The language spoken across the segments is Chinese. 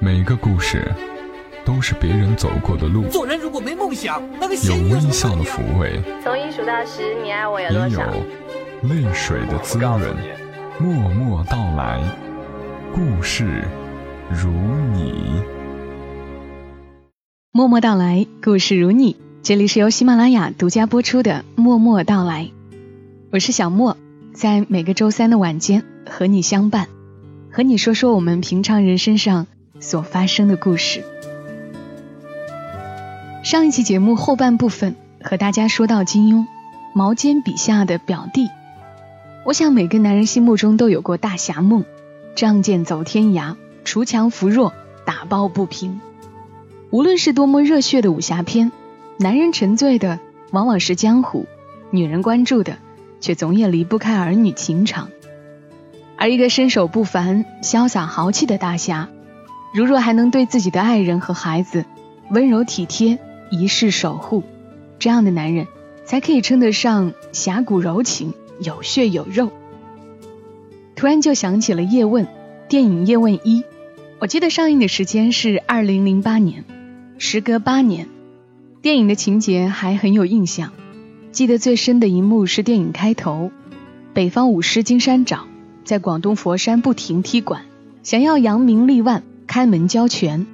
每个故事都是别人走过的路，做人如果没梦想，那个有微笑的抚慰，从一数到十，你爱我有也有多少？泪水的滋润。默默到来，故事如你。默默到来，故事如你。这里是由喜马拉雅独家播出的《默默到来》，我是小莫，在每个周三的晚间和你相伴，和你说说我们平常人身上所发生的故事。上一期节目后半部分和大家说到金庸，毛尖笔下的表弟。我想每个男人心目中都有过大侠梦，仗剑走天涯，锄强扶弱，打抱不平。无论是多么热血的武侠片，男人沉醉的往往是江湖，女人关注的却总也离不开儿女情长。而一个身手不凡、潇洒豪气的大侠，如若还能对自己的爱人和孩子温柔体贴、一世守护，这样的男人才可以称得上侠骨柔情、有血有肉。突然就想起了叶问，电影《叶问一》，我记得上映的时间是二零零八年，时隔八年。电影的情节还很有印象，记得最深的一幕是电影开头，北方武师金山找在广东佛山不停踢馆，想要扬名立万，开门交拳。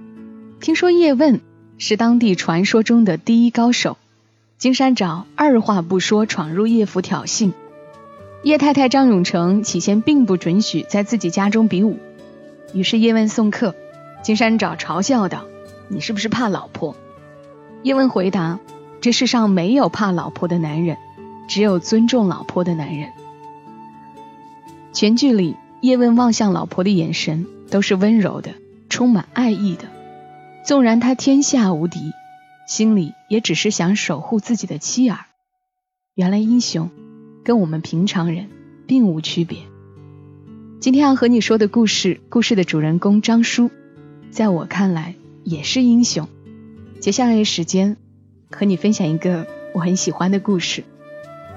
听说叶问是当地传说中的第一高手，金山找二话不说闯入叶府挑衅。叶太太张永成起先并不准许在自己家中比武，于是叶问送客，金山找嘲笑道：“你是不是怕老婆？”叶问回答：“这世上没有怕老婆的男人，只有尊重老婆的男人。”全剧里，叶问望向老婆的眼神都是温柔的，充满爱意的。纵然他天下无敌，心里也只是想守护自己的妻儿。原来英雄跟我们平常人并无区别。今天要和你说的故事，故事的主人公张叔，在我看来也是英雄。接下来的时间，和你分享一个我很喜欢的故事。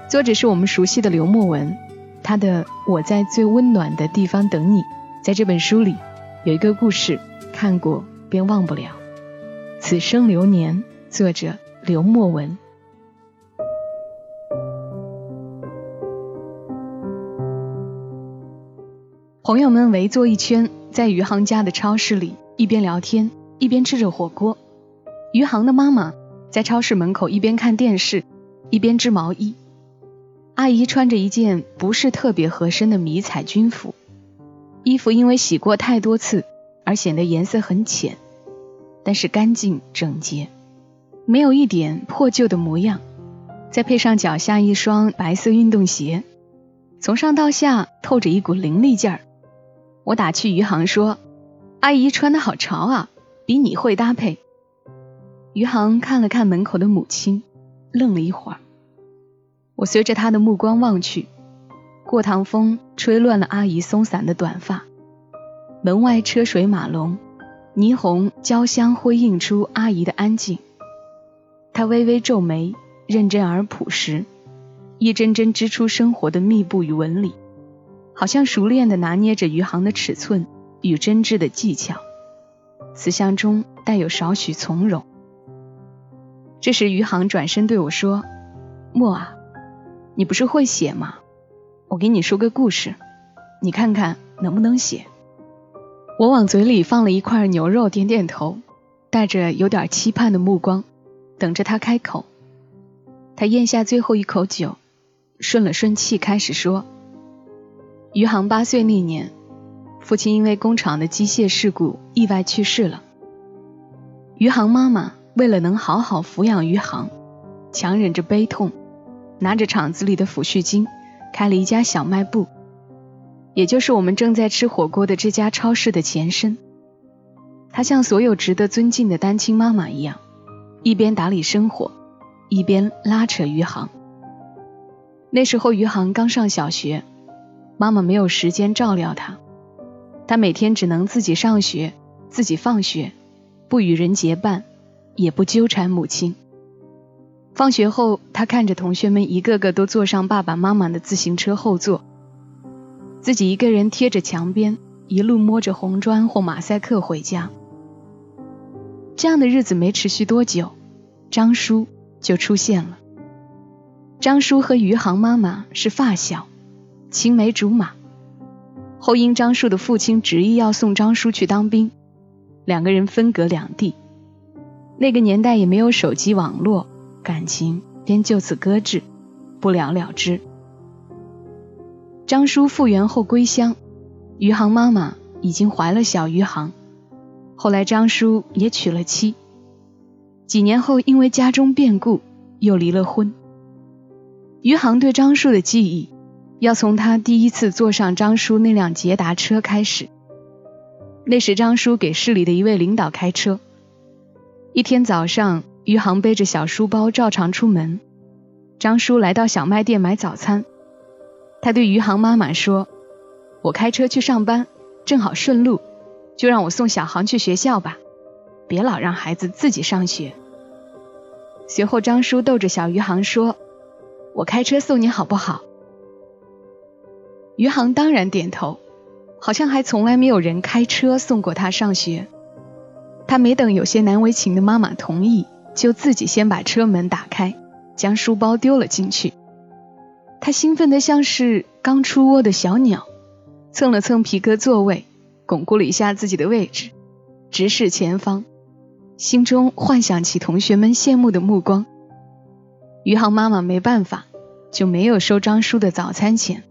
作者是我们熟悉的刘墨文，他的《我在最温暖的地方等你》在这本书里有一个故事，看过便忘不了。此生流年，作者刘墨文。朋友们围坐一圈，在余杭家的超市里一边聊天一边吃着火锅。余杭的妈妈在超市门口一边看电视，一边织毛衣。阿姨穿着一件不是特别合身的迷彩军服，衣服因为洗过太多次而显得颜色很浅，但是干净整洁，没有一点破旧的模样。再配上脚下一双白色运动鞋，从上到下透着一股凌厉劲儿。我打趣余杭说：“阿姨穿的好潮啊，比你会搭配。”余杭看了看门口的母亲，愣了一会儿。我随着他的目光望去，过堂风吹乱了阿姨松散的短发，门外车水马龙，霓虹交相辉映出阿姨的安静。她微微皱眉，认真而朴实，一针针织出生活的密布与纹理，好像熟练的拿捏着余杭的尺寸与针织的技巧，慈祥中带有少许从容。这时，余杭转身对我说：“莫啊，你不是会写吗？我给你说个故事，你看看能不能写。”我往嘴里放了一块牛肉，点点头，带着有点期盼的目光，等着他开口。他咽下最后一口酒，顺了顺气，开始说：“余杭八岁那年，父亲因为工厂的机械事故意外去世了。余杭妈妈。”为了能好好抚养余杭，强忍着悲痛，拿着厂子里的抚恤金，开了一家小卖部，也就是我们正在吃火锅的这家超市的前身。她像所有值得尊敬的单亲妈妈一样，一边打理生活，一边拉扯余杭。那时候余杭刚上小学，妈妈没有时间照料他，他每天只能自己上学，自己放学，不与人结伴。也不纠缠母亲。放学后，他看着同学们一个个都坐上爸爸妈妈的自行车后座，自己一个人贴着墙边，一路摸着红砖或马赛克回家，这样的日子没持续多久，张叔就出现了。张叔和余杭妈妈是发小，青梅竹马。后因张叔的父亲执意要送张叔去当兵，两个人分隔两地。那个年代也没有手机网络，感情便就此搁置，不了了之。张叔复员后归乡，余杭妈妈已经怀了小余杭。后来张叔也娶了妻，几年后因为家中变故又离了婚。余杭对张叔的记忆，要从他第一次坐上张叔那辆捷达车开始。那时张叔给市里的一位领导开车。一天早上，余杭背着小书包照常出门。张叔来到小卖店买早餐，他对余杭妈妈说：“我开车去上班，正好顺路，就让我送小航去学校吧，别老让孩子自己上学。”随后，张叔逗着小余杭说。我开车送你好不好？余杭当然点头，好像还从来没有人开车送过他上学。他没等有些难为情的妈妈同意，就自己先把车门打开，将书包丢了进去。他兴奋的像是刚出窝的小鸟，蹭了蹭皮革座位，巩固了一下自己的位置，直视前方，心中幻想起同学们羡慕的目光。余杭妈妈没办法，就没有收张叔的早餐钱。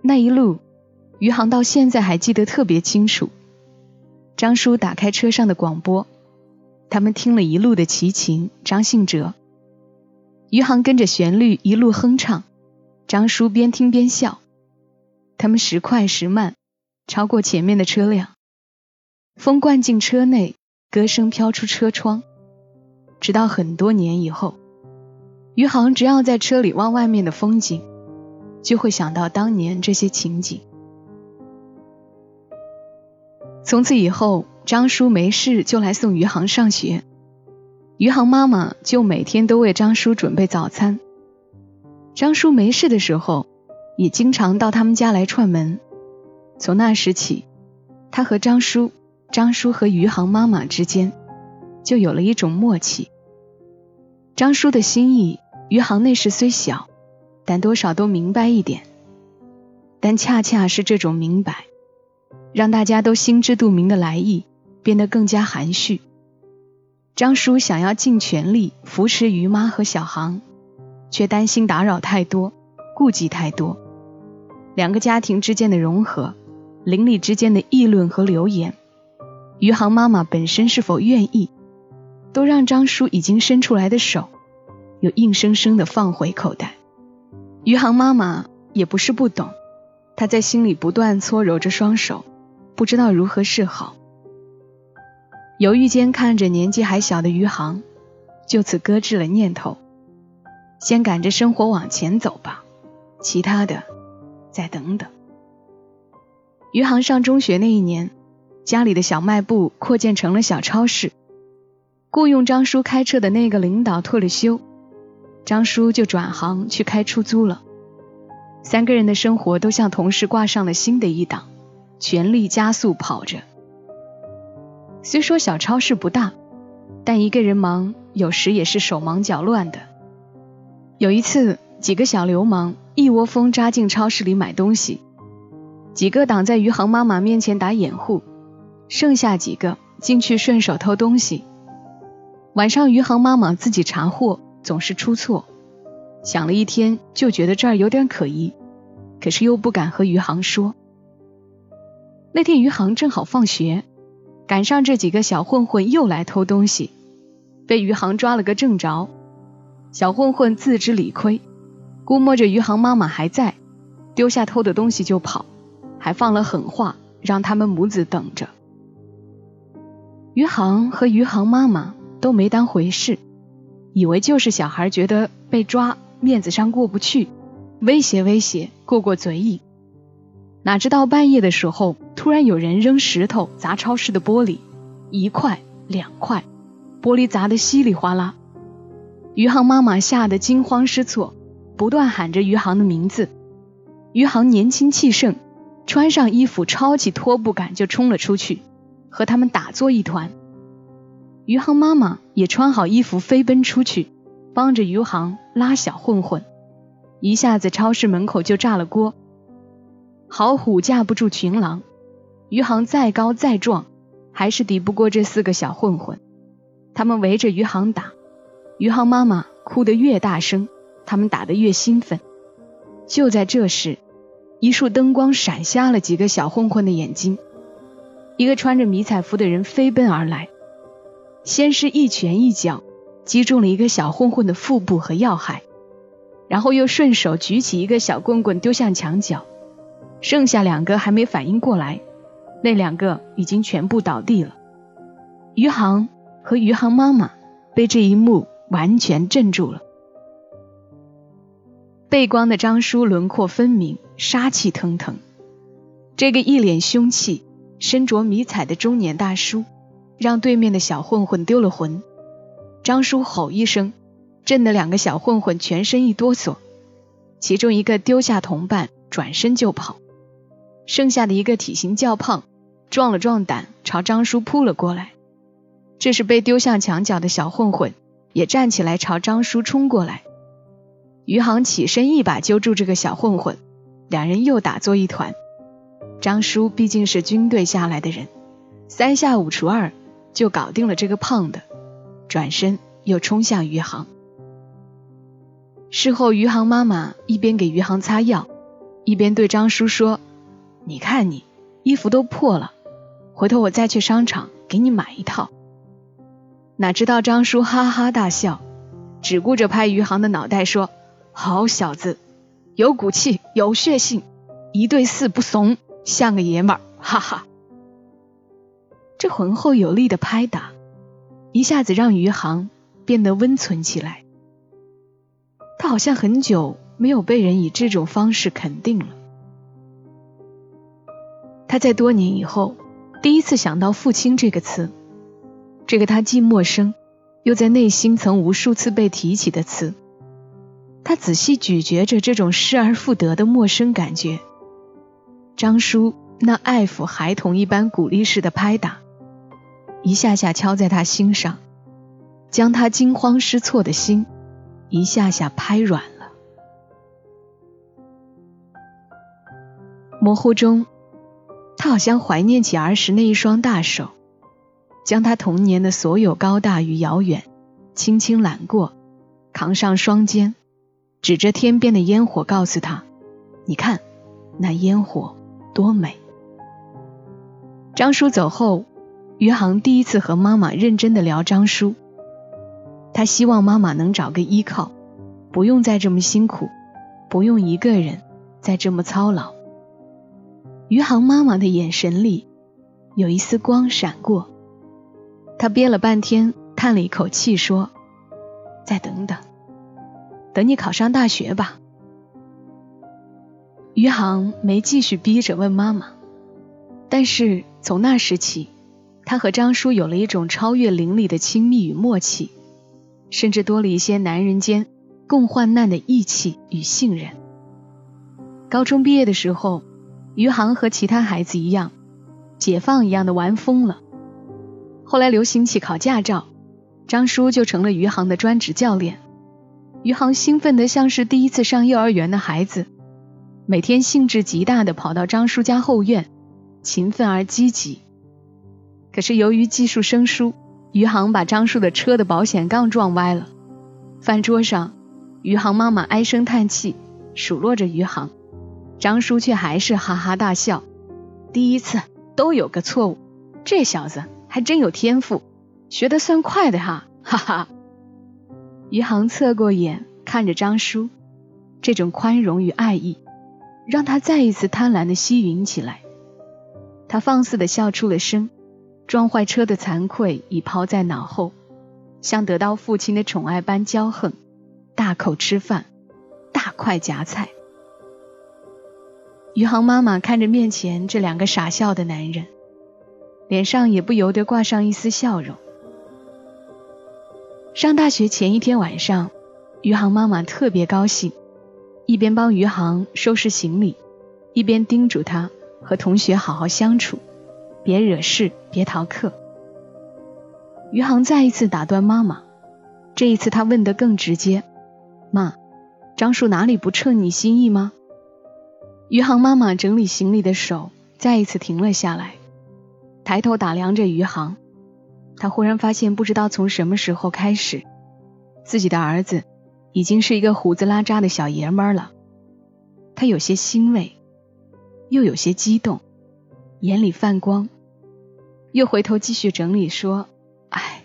那一路，余杭到现在还记得特别清楚。张叔打开车上的广播，他们听了一路的齐秦、张信哲。余杭跟着旋律一路哼唱，张叔边听边笑。他们时快时慢，超过前面的车辆，风灌进车内，歌声飘出车窗，直到很多年以后。余杭只要在车里望外面的风景，就会想到当年这些情景。从此以后，张叔没事就来送余杭上学，余杭妈妈就每天都为张叔准备早餐。张叔没事的时候，也经常到他们家来串门。从那时起，他和张叔、张叔和余杭妈妈之间就有了一种默契。张叔的心意。余杭那时虽小，但多少都明白一点。但恰恰是这种明白，让大家都心知肚明的来意变得更加含蓄。张叔想要尽全力扶持余妈和小航，却担心打扰太多，顾忌太多。两个家庭之间的融合，邻里之间的议论和流言，余杭妈妈本身是否愿意，都让张叔已经伸出来的手。又硬生生的放回口袋。余杭妈妈也不是不懂，她在心里不断搓揉着双手，不知道如何是好。犹豫间看着年纪还小的余杭，就此搁置了念头，先赶着生活往前走吧，其他的再等等。余杭上中学那一年，家里的小卖部扩建成了小超市，雇佣张叔开车的那个领导退了休。张叔就转行去开出租了，三个人的生活都像同时挂上了新的一档，全力加速跑着。虽说小超市不大，但一个人忙，有时也是手忙脚乱的。有一次，几个小流氓一窝蜂扎进超市里买东西，几个挡在余杭妈妈面前打掩护，剩下几个进去顺手偷东西。晚上，余杭妈妈自己查货。总是出错，想了一天就觉得这儿有点可疑，可是又不敢和余杭说。那天余杭正好放学，赶上这几个小混混又来偷东西，被余杭抓了个正着。小混混自知理亏，估摸着余杭妈妈还在，丢下偷的东西就跑，还放了狠话，让他们母子等着。余杭和余杭妈妈都没当回事。以为就是小孩觉得被抓面子上过不去，威胁威胁过过嘴瘾，哪知道半夜的时候突然有人扔石头砸超市的玻璃，一块两块，玻璃砸得稀里哗啦。余杭妈妈吓得惊慌失措，不断喊着余杭的名字。余杭年轻气盛，穿上衣服抄起拖布杆就冲了出去，和他们打作一团。余杭妈妈也穿好衣服飞奔出去，帮着余杭拉小混混。一下子超市门口就炸了锅。好虎架不住群狼，余杭再高再壮，还是抵不过这四个小混混。他们围着余杭打，余杭妈妈哭得越大声，他们打得越兴奋。就在这时，一束灯光闪瞎了几个小混混的眼睛，一个穿着迷彩服的人飞奔而来，先是一拳一脚击中了一个小混混的腹部和要害，然后又顺手举起一个小棍棍丢向墙角，剩下两个还没反应过来，那两个已经全部倒地了。余杭和余杭妈妈被这一幕完全镇住了。背光的张叔轮廓分明，杀气腾腾。这个一脸凶气、身着迷彩的中年大叔，让对面的小混混丢了魂。张叔吼一声，震得两个小混混全身一哆嗦。其中一个丢下同伴，转身就跑；剩下的一个体型较胖，壮了壮胆，朝张叔扑了过来。这时被丢向墙角的小混混也站起来，朝张叔冲过来。余杭起身，一把揪住这个小混混，两人又打作一团。张叔毕竟是军队下来的人，三下五除二就搞定了这个胖的，转身又冲向余杭。事后，余杭妈妈一边给余杭擦药，一边对张叔说：“你看你衣服都破了，回头我再去商场给你买一套。”哪知道张叔哈哈大笑，只顾着拍余杭的脑袋说。好小子，有骨气，有血性，一对四不怂，像个爷们儿，哈哈！这浑厚有力的拍打，一下子让余杭变得温存起来。他好像很久没有被人以这种方式肯定了。他在多年以后，第一次想到“父亲”这个词，这个他既陌生，又在内心曾无数次被提起的词。他仔细咀嚼着这种失而复得的陌生感觉。张叔那爱抚孩童一般鼓励式的拍打，一下下敲在他心上，将他惊慌失措的心一下下拍软了。模糊中，他好像怀念起儿时那一双大手，将他童年的所有高大与遥远轻轻揽过，扛上双肩。指着天边的烟火，告诉他：“你看，那烟火多美。”张叔走后，余杭第一次和妈妈认真的聊张叔。他希望妈妈能找个依靠，不用再这么辛苦，不用一个人再这么操劳。余杭妈妈的眼神里有一丝光闪过，她憋了半天，叹了一口气说：“再等等。”等你考上大学吧。余杭没继续逼着问妈妈，但是从那时起，他和张叔有了一种超越邻里的亲密与默契，甚至多了一些男人间共患难的义气与信任。高中毕业的时候，余杭和其他孩子一样，解放一样的玩疯了。后来流行起考驾照，张叔就成了余杭的专职教练。余杭兴奋的像是第一次上幼儿园的孩子，每天兴致极大的跑到张叔家后院，勤奋而积极。可是由于技术生疏，余杭把张叔的车的保险杠撞歪了。饭桌上，余杭妈妈唉声叹气，数落着余杭，张叔却还是哈哈大笑。第一次都有个错误，这小子还真有天赋，学得算快的哈，哈哈。余杭侧过眼看着张叔，这种宽容与爱意，让他再一次贪婪的吸吮起来。他放肆的笑出了声，撞坏车的惭愧已抛在脑后，像得到父亲的宠爱般骄横，大口吃饭，大块夹菜。余杭妈妈看着面前这两个傻笑的男人，脸上也不由得挂上一丝笑容。上大学前一天晚上，余杭妈妈特别高兴，一边帮余杭收拾行李，一边叮嘱他和同学好好相处，别惹事，别逃课。余杭再一次打断妈妈，这一次他问得更直接：“妈，张叔哪里不称你心意吗？”余杭妈妈整理行李的手再一次停了下来，抬头打量着余杭。她忽然发现，不知道从什么时候开始，自己的儿子已经是一个胡子拉碴的小爷们儿了。她有些欣慰，又有些激动，眼里泛光，又回头继续整理说：“哎，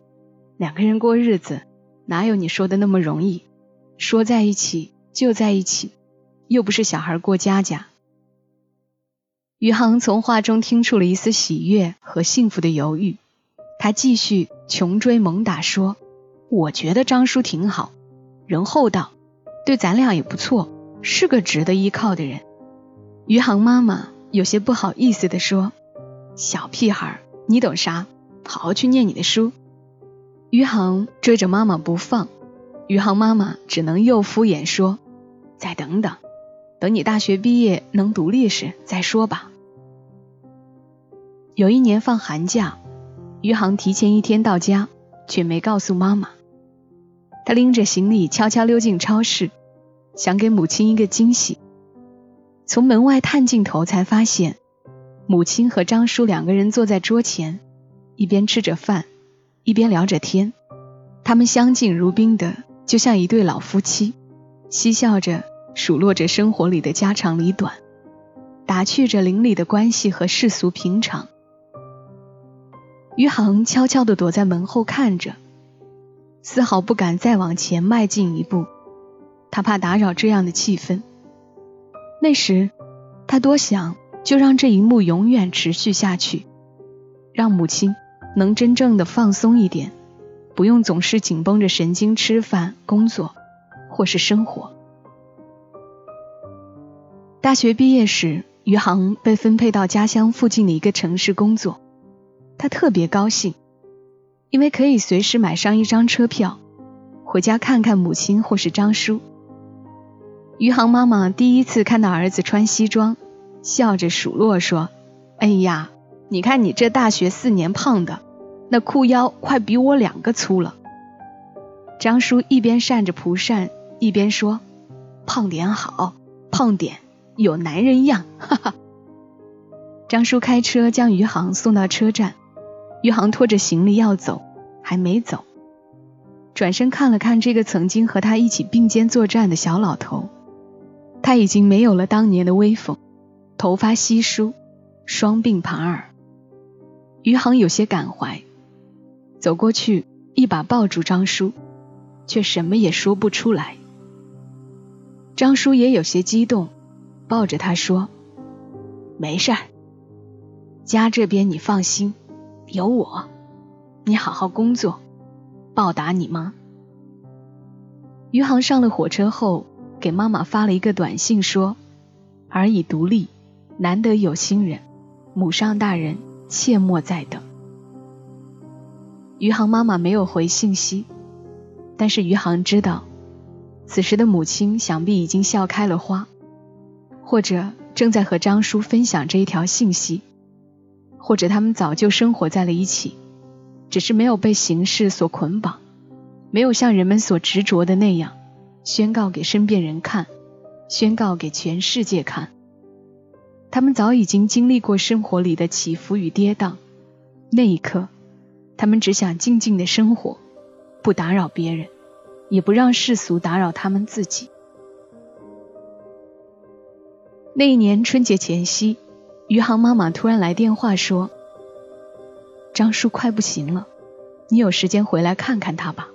两个人过日子，哪有你说的那么容易？说在一起就在一起，又不是小孩过家家。”余杭从话中听出了一丝喜悦和幸福的犹豫，他继续穷追猛打说：“我觉得张叔挺好，人厚道，对咱俩也不错，是个值得依靠的人。”余杭妈妈有些不好意思地说：“小屁孩，你懂啥？好好去念你的书。”余杭追着妈妈不放，余杭妈妈只能又敷衍说：“再等等。”等你大学毕业能独立时再说吧。有一年放寒假，余杭提前一天到家，却没告诉妈妈。他拎着行李悄悄溜进超市，想给母亲一个惊喜。从门外探进头，才发现母亲和张叔两个人坐在桌前，一边吃着饭，一边聊着天。他们相敬如宾的，就像一对老夫妻，嬉笑着。数落着生活里的家长里短，打趣着邻里的关系和世俗平常。余杭悄悄地躲在门后看着，丝毫不敢再往前迈进一步，他怕打扰这样的气氛。那时，他多想就让这一幕永远持续下去，让母亲能真正的放松一点，不用总是紧绷着神经吃饭、工作或是生活。大学毕业时，余杭被分配到家乡附近的一个城市工作，他特别高兴，因为可以随时买上一张车票，回家看看母亲或是张叔。余杭妈妈第一次看到儿子穿西装，笑着数落说：“哎呀，你看你这大学四年胖的，那裤腰快比我两个粗了。”张叔一边扇着蒲扇，一边说：“胖点好，胖点。”有男人样，哈哈。张叔开车将余杭送到车站，余杭拖着行李要走，还没走，转身看了看这个曾经和他一起并肩作战的小老头，他已经没有了当年的威风，头发稀疏，双鬓盘耳。余杭有些感怀，走过去一把抱住张叔，却什么也说不出来。张叔也有些激动。抱着他说：“没事儿，家这边你放心，有我，你好好工作，报答你妈。”余杭上了火车后，给妈妈发了一个短信说：“儿已独立，难得有心人，母上大人切莫再等。”余杭妈妈没有回信息，但是余杭知道，此时的母亲想必已经笑开了花。或者正在和张叔分享这一条信息，或者他们早就生活在了一起，只是没有被形式所捆绑，没有像人们所执着的那样宣告给身边人看，宣告给全世界看。他们早已经经历过生活里的起伏与跌宕，那一刻，他们只想静静的生活，不打扰别人，也不让世俗打扰他们自己。那一年春节前夕，余杭妈妈突然来电话说：“张叔快不行了，你有时间回来看看他吧。”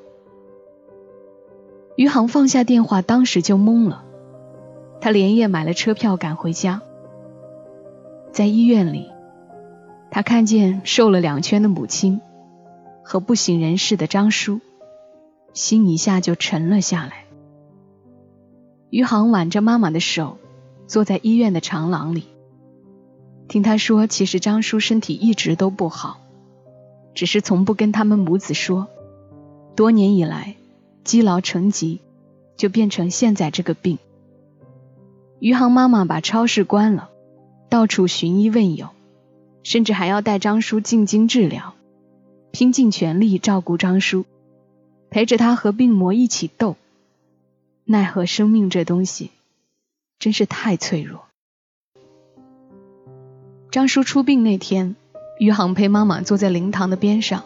余杭放下电话，当时就懵了。他连夜买了车票赶回家，在医院里，他看见瘦了两圈的母亲和不省人事的张叔，心一下就沉了下来。余杭挽着妈妈的手。坐在医院的长廊里，听他说，其实张叔身体一直都不好，只是从不跟他们母子说。多年以来，积劳成疾，就变成现在这个病。余杭妈妈把超市关了，到处寻医问友，甚至还要带张叔进京治疗。拼尽全力照顾张叔，陪着他和病魔一起斗。奈何生命这东西真是太脆弱。张叔出殡那天，余杭陪妈妈坐在灵堂的边上，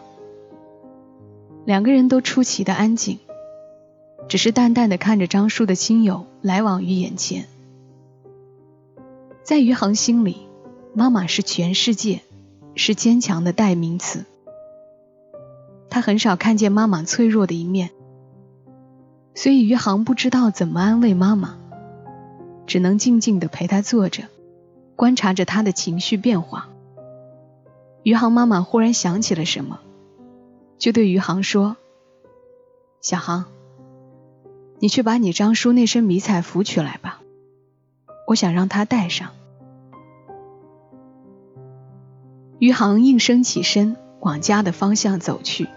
两个人都出奇的安静，只是淡淡的看着张叔的亲友来往于眼前。在余杭心里，妈妈是全世界，是坚强的代名词。他很少看见妈妈脆弱的一面。所以余杭不知道怎么安慰妈妈，只能静静的陪她坐着，观察着她的情绪变化。余杭妈妈忽然想起了什么，就对余杭说：“小杭，你去把你张叔那身迷彩服取来吧，我想让他戴上。”余杭应声起身，往家的方向走去。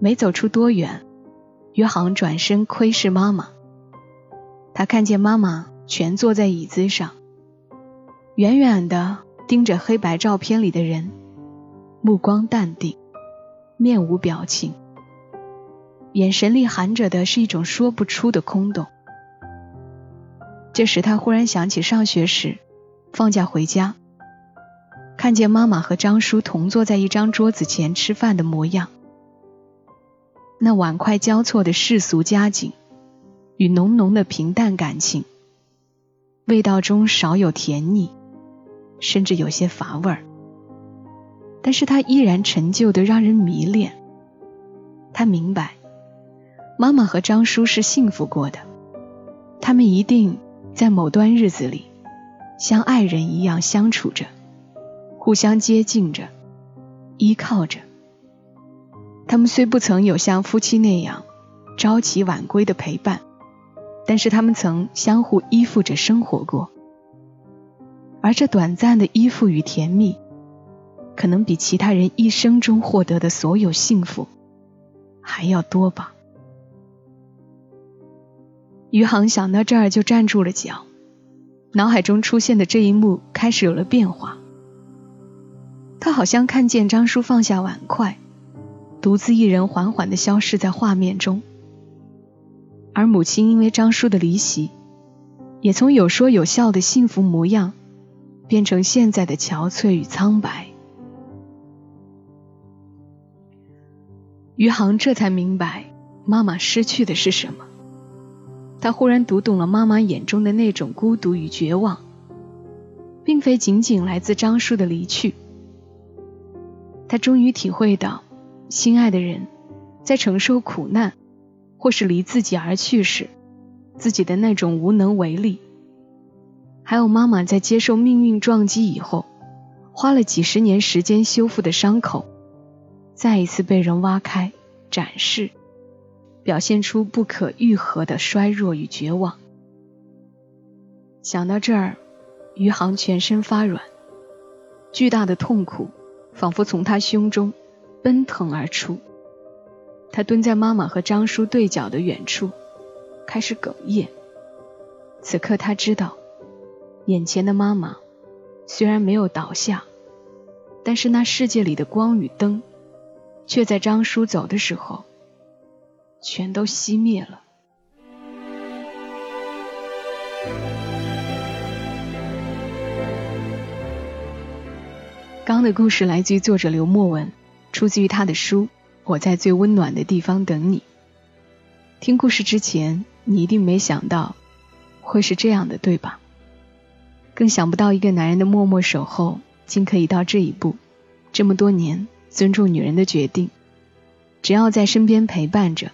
没走出多远。余杭转身窥视妈妈，他看见妈妈蜷坐在椅子上，远远的盯着黑白照片里的人，目光淡定，面无表情，眼神里含着的是一种说不出的空洞。这时他忽然想起上学时，放假回家，看见妈妈和张叔同坐在一张桌子前吃饭的模样。那碗筷交错的世俗佳景，与浓浓的平淡感情，味道中少有甜腻，甚至有些乏味儿。但是他依然陈旧的让人迷恋。他明白，妈妈和张叔是幸福过的，他们一定在某段日子里，像爱人一样相处着，互相接近着，依靠着。他们虽不曾有像夫妻那样朝起晚归的陪伴，但是他们曾相互依附着生活过，而这短暂的依附与甜蜜，可能比其他人一生中获得的所有幸福还要多吧。余杭想到这儿就站住了脚，脑海中出现的这一幕开始有了变化，他好像看见张叔放下碗筷。独自一人缓缓地消失在画面中，而母亲因为张叔的离席，也从有说有笑的幸福模样，变成现在的憔悴与苍白。余杭这才明白妈妈失去的是什么，他忽然读懂了妈妈眼中的那种孤独与绝望，并非仅仅来自张叔的离去，他终于体会到。心爱的人，在承受苦难或是离自己而去时，自己的那种无能为力；还有妈妈在接受命运撞击以后，花了几十年时间修复的伤口，再一次被人挖开、展示，表现出不可愈合的衰弱与绝望。想到这儿，余杭全身发软，巨大的痛苦仿佛从他胸中。奔腾而出，他蹲在妈妈和张叔对角的远处，开始哽咽。此刻他知道，眼前的妈妈虽然没有倒下，但是那世界里的光与灯，却在张叔走的时候，全都熄灭了。刚的故事来自于作者刘墨文。出自于他的书《我在最温暖的地方等你》。听故事之前，你一定没想到会是这样的，对吧？更想不到一个男人的默默守候，竟可以到这一步。这么多年，尊重女人的决定，只要在身边陪伴着，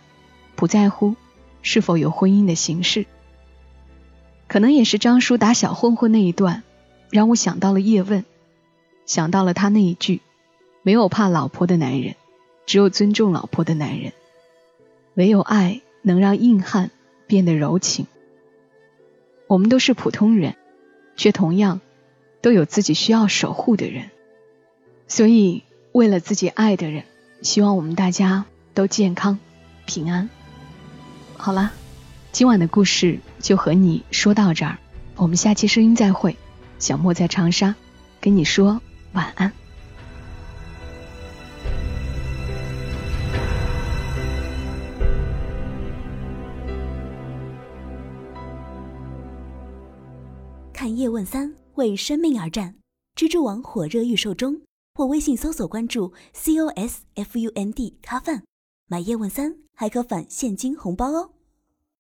不在乎是否有婚姻的形式。可能也是张叔打小混混那一段，让我想到了叶问，想到了他那一句。没有怕老婆的男人，只有尊重老婆的男人。唯有爱能让硬汉变得柔情。我们都是普通人，却同样都有自己需要守护的人。所以，为了自己爱的人，希望我们大家都健康平安。好了，今晚的故事就和你说到这儿，我们下期声音再会。小莫在长沙，跟你说晚安。看叶问三，为生命而战。蜘蛛网火热预售中，或微信搜索关注 C O S F U N D 咖饭，买叶问三还可返现金红包哦。